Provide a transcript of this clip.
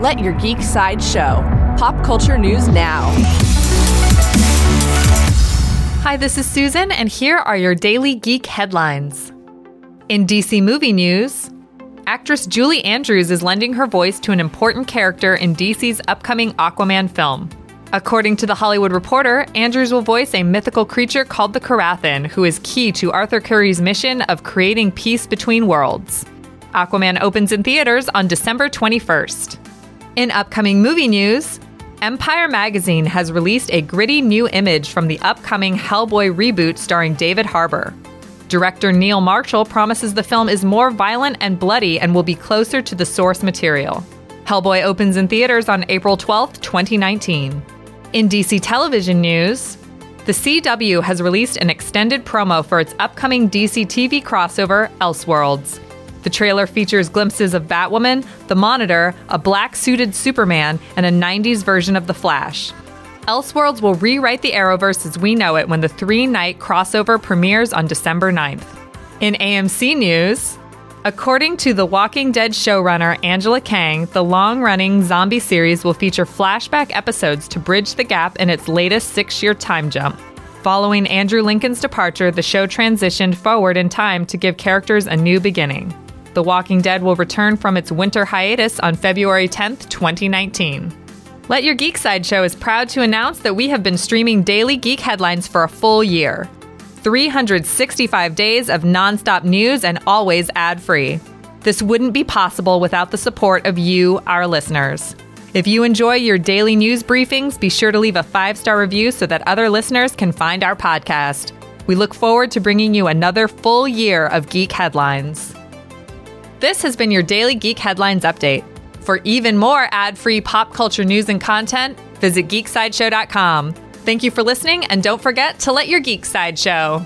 Let your geek side show. Pop culture news now. Hi, this is Susan, and here are your daily geek headlines. In DC movie news, actress Julie Andrews is lending her voice to an important character in DC's upcoming Aquaman film. According to The Hollywood Reporter, Andrews will voice a mythical creature called the Karathen, who is key to Arthur Curry's mission of creating peace between worlds. Aquaman opens in theaters on December 21st. In upcoming movie news, Empire Magazine has released a gritty new image from the upcoming Hellboy reboot starring David Harbour. Director Neil Marshall promises the film is more violent and bloody and will be closer to the source material. Hellboy opens in theaters on April 12, 2019. In DC television news, the CW has released an extended promo for its upcoming DC TV crossover, Elseworlds. The trailer features glimpses of Batwoman, the Monitor, a black suited Superman, and a 90s version of The Flash. Elseworlds will rewrite the Arrowverse as we know it when the three night crossover premieres on December 9th. In AMC news, according to The Walking Dead showrunner Angela Kang, the long running zombie series will feature flashback episodes to bridge the gap in its latest six year time jump. Following Andrew Lincoln's departure, the show transitioned forward in time to give characters a new beginning. The Walking Dead will return from its winter hiatus on February 10th, 2019. Let Your Geek Side Show is proud to announce that we have been streaming daily geek headlines for a full year. 365 days of nonstop news and always ad free. This wouldn't be possible without the support of you, our listeners. If you enjoy your daily news briefings, be sure to leave a five star review so that other listeners can find our podcast. We look forward to bringing you another full year of geek headlines. This has been your daily Geek Headlines Update. For even more ad free pop culture news and content, visit geeksideshow.com. Thank you for listening, and don't forget to let your geek side show.